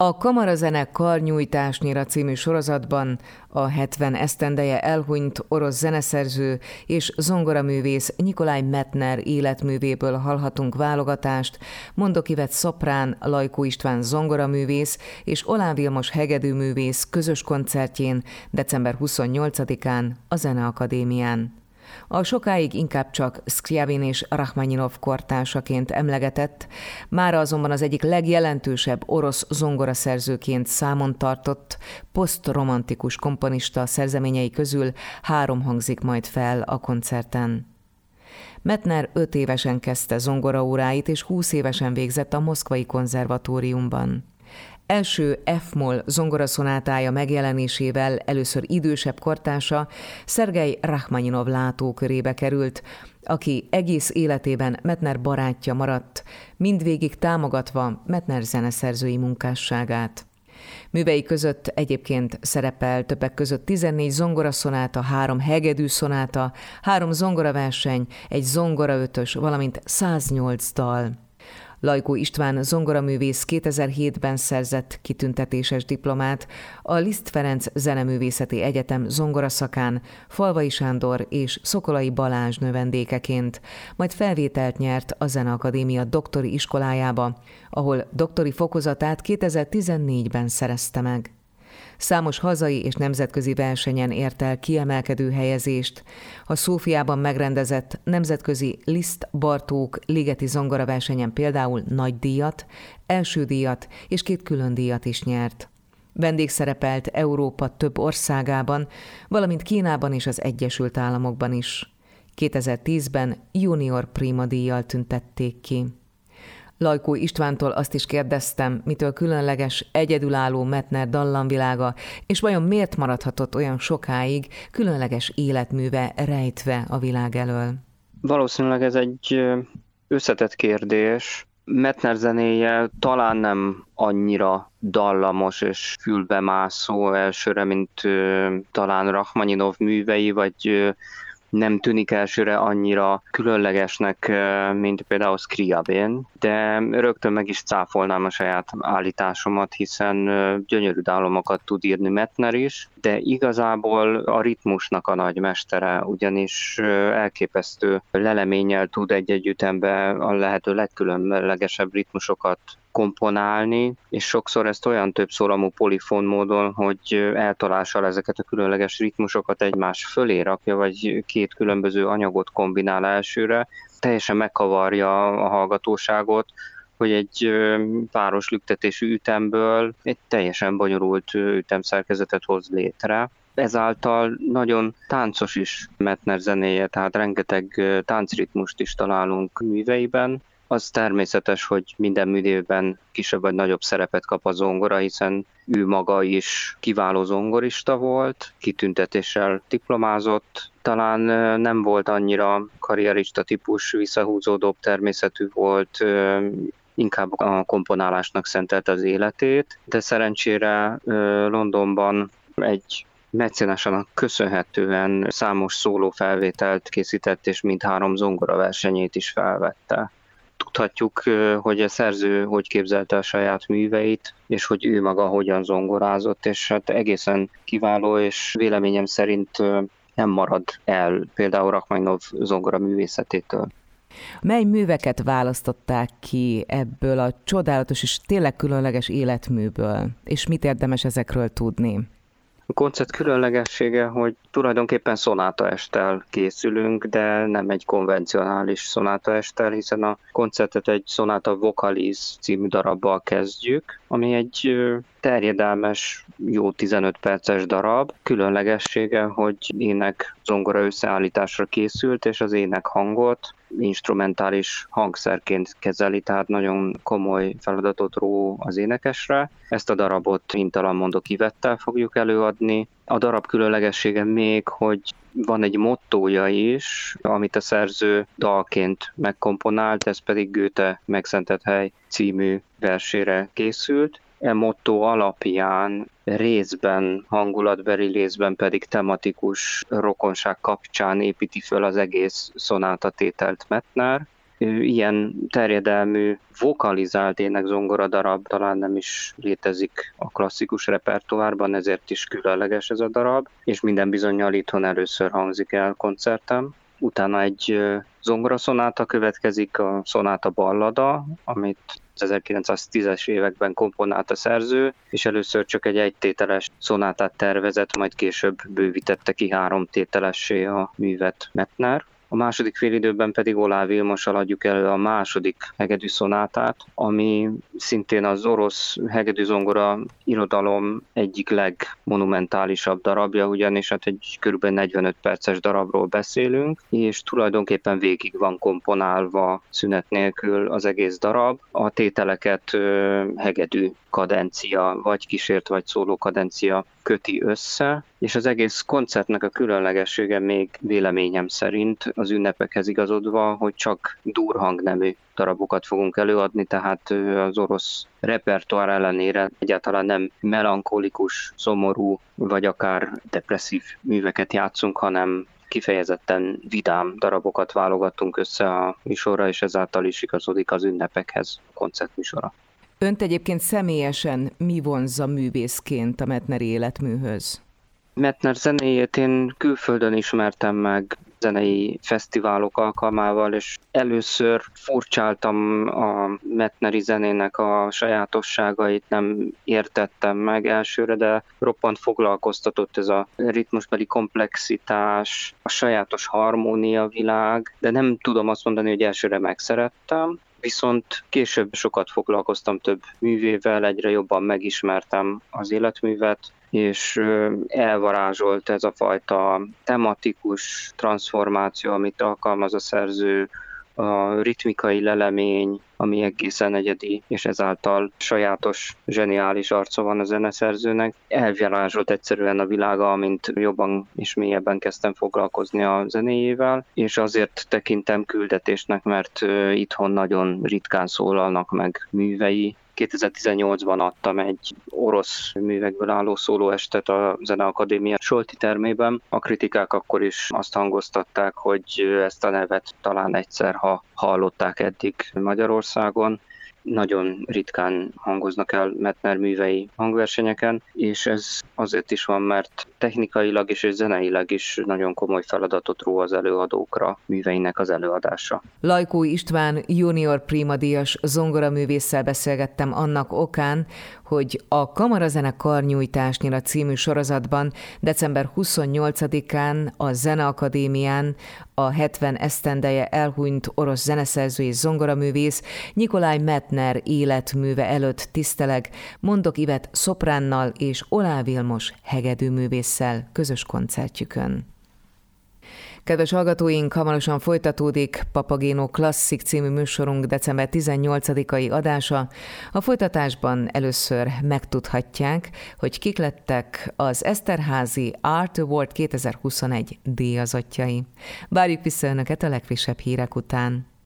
A Kamarazene Karnyújtásnyira című sorozatban a 70 esztendeje elhunyt orosz zeneszerző és zongoraművész Nikolaj Metner életművéből hallhatunk válogatást, Mondok Ivet szoprán, Lajkó István zongoraművész és Olán Vilmos hegedűművész közös koncertjén december 28-án a Zeneakadémián. A sokáig inkább csak Szkjavin és Rachmaninov kortársaként emlegetett, mára azonban az egyik legjelentősebb orosz zongoraszerzőként számon tartott, posztromantikus komponista szerzeményei közül három hangzik majd fel a koncerten. Metner öt évesen kezdte zongoraóráit, és húsz évesen végzett a Moszkvai konzervatóriumban. Első F-moll zongoraszonátája megjelenésével először idősebb kortása Szergei Rachmaninov látókörébe került, aki egész életében Metner barátja maradt, mindvégig támogatva Metner zeneszerzői munkásságát. Művei között egyébként szerepel többek között 14 zongoraszonáta, három hegedű szonáta, három zongoraverseny, egy zongoraötös, valamint 108 dal. Lajkó István zongoraművész 2007-ben szerzett kitüntetéses diplomát a Liszt Ferenc Zeneművészeti Egyetem zongoraszakán Falvai Sándor és Szokolai Balázs növendékeként, majd felvételt nyert a Zeneakadémia doktori iskolájába, ahol doktori fokozatát 2014-ben szerezte meg. Számos hazai és nemzetközi versenyen ért el kiemelkedő helyezést. A Szófiában megrendezett nemzetközi Liszt Bartók Ligeti Zongora versenyen például nagy díjat, első díjat és két külön díjat is nyert. Vendégszerepelt Európa több országában, valamint Kínában és az Egyesült Államokban is. 2010-ben junior prima díjjal tüntették ki. Lajkó Istvántól azt is kérdeztem, mitől különleges, egyedülálló Metner dallamvilága, és vajon miért maradhatott olyan sokáig különleges életműve rejtve a világ elől? Valószínűleg ez egy összetett kérdés. Metner zenéje talán nem annyira dallamos és fülbemászó elsőre, mint talán Rachmaninov művei, vagy nem tűnik elsőre annyira különlegesnek, mint például Scriabin, de rögtön meg is cáfolnám a saját állításomat, hiszen gyönyörű dalomokat tud írni Metner is, de igazából a ritmusnak a nagy mestere, ugyanis elképesztő leleménnyel tud egy-egy ütembe a lehető legkülönlegesebb ritmusokat komponálni, és sokszor ezt olyan több szólamú polifon módon, hogy eltalással ezeket a különleges ritmusokat egymás fölé rakja, vagy két különböző anyagot kombinál elsőre, teljesen megkavarja a hallgatóságot, hogy egy páros lüktetésű ütemből egy teljesen bonyolult ütemszerkezetet hoz létre. Ezáltal nagyon táncos is Metner zenéje, tehát rengeteg táncritmust is találunk műveiben, az természetes, hogy minden művében kisebb vagy nagyobb szerepet kap a zongora, hiszen ő maga is kiváló zongorista volt, kitüntetéssel diplomázott, talán nem volt annyira karrierista típus, visszahúzódóbb természetű volt, inkább a komponálásnak szentelt az életét, de szerencsére Londonban egy mecénásának köszönhetően számos szóló felvételt készített, és mindhárom zongora versenyét is felvette tudhatjuk, hogy a szerző hogy képzelte a saját műveit, és hogy ő maga hogyan zongorázott, és hát egészen kiváló, és véleményem szerint nem marad el például Rachmaninov zongora művészetétől. Mely műveket választották ki ebből a csodálatos és tényleg különleges életműből, és mit érdemes ezekről tudni? A koncert különlegessége, hogy tulajdonképpen szonáta estel készülünk, de nem egy konvencionális szonáta estel, hiszen a koncertet egy szonáta Vocaliz című darabbal kezdjük, ami egy terjedelmes, jó 15 perces darab. Különlegessége, hogy ének zongora összeállításra készült, és az ének hangot instrumentális hangszerként kezeli, tehát nagyon komoly feladatot ró az énekesre. Ezt a darabot Hintalan mondok kivettel fogjuk előadni. A darab különlegessége még, hogy van egy mottója is, amit a szerző dalként megkomponált, ez pedig Goethe Megszentett hely című versére készült. E motto alapján részben hangulatbeli, részben pedig tematikus rokonság kapcsán építi föl az egész szonátatételt Metner. ilyen terjedelmű vokalizált énekzongora darab talán nem is létezik a klasszikus repertoárban, ezért is különleges ez a darab, és minden bizonyal itthon először hangzik el koncertem. Utána egy zongoraszonáta következik, a szonáta ballada, amit 1910-es években komponált a szerző, és először csak egy egytételes szonátát tervezett, majd később bővítette ki három tételessé a művet Metner. A második félidőben pedig Olá Vilmossal adjuk elő a második hegedű szonátát, ami szintén az orosz hegedűzongora irodalom egyik legmonumentálisabb darabja, ugyanis hát egy kb. 45 perces darabról beszélünk, és tulajdonképpen végig van komponálva szünet nélkül az egész darab. A tételeket hegedű kadencia, vagy kísért, vagy szóló kadencia köti össze, és az egész koncertnek a különlegessége még véleményem szerint az ünnepekhez igazodva, hogy csak durhangnemű darabokat fogunk előadni, tehát az orosz repertoár ellenére egyáltalán nem melankolikus, szomorú, vagy akár depresszív műveket játszunk, hanem kifejezetten vidám darabokat válogattunk össze a műsorra, és ezáltal is igazodik az ünnepekhez a koncertműsora. Önt egyébként személyesen mi vonzza művészként a Metner életműhöz? Metner zenéjét én külföldön ismertem meg zenei fesztiválok alkalmával, és először furcsáltam a Metneri zenének a sajátosságait, nem értettem meg elsőre, de roppant foglalkoztatott ez a ritmusbeli komplexitás, a sajátos harmónia világ, de nem tudom azt mondani, hogy elsőre megszerettem, viszont később sokat foglalkoztam több művével, egyre jobban megismertem az életművet, és elvarázsolt ez a fajta tematikus transformáció, amit alkalmaz a szerző, a ritmikai lelemény, ami egészen egyedi, és ezáltal sajátos, zseniális arca van a zeneszerzőnek. Elvarázsolt egyszerűen a világa, amint jobban és mélyebben kezdtem foglalkozni a zenéjével, és azért tekintem küldetésnek, mert itthon nagyon ritkán szólalnak meg művei, 2018-ban adtam egy orosz művekből álló szólóestet a Zeneakadémia Solti termében. A kritikák akkor is azt hangoztatták, hogy ezt a nevet talán egyszer, ha hallották eddig Magyarországon, nagyon ritkán hangoznak el Metner művei hangversenyeken, és ez azért is van, mert technikailag és zeneileg is nagyon komoly feladatot ró az előadókra műveinek az előadása. Lajkó István junior primadíjas zongoraművésszel beszélgettem annak okán, hogy a Kamarazene Karnyújtásnyira című sorozatban december 28-án a Zeneakadémián a 70 esztendeje elhunyt orosz zeneszerző és zongoraművész Nikolaj Metner életműve előtt tiszteleg Mondok Ivet szopránnal és Olá Vilmos hegedűművésszel közös koncertjükön. Kedves hallgatóink, hamarosan folytatódik Papagéno Klasszik című műsorunk december 18-ai adása. A folytatásban először megtudhatják, hogy kik lettek az Eszterházi Art Award 2021 díjazottjai. Várjuk vissza Önöket a legfrissebb hírek után.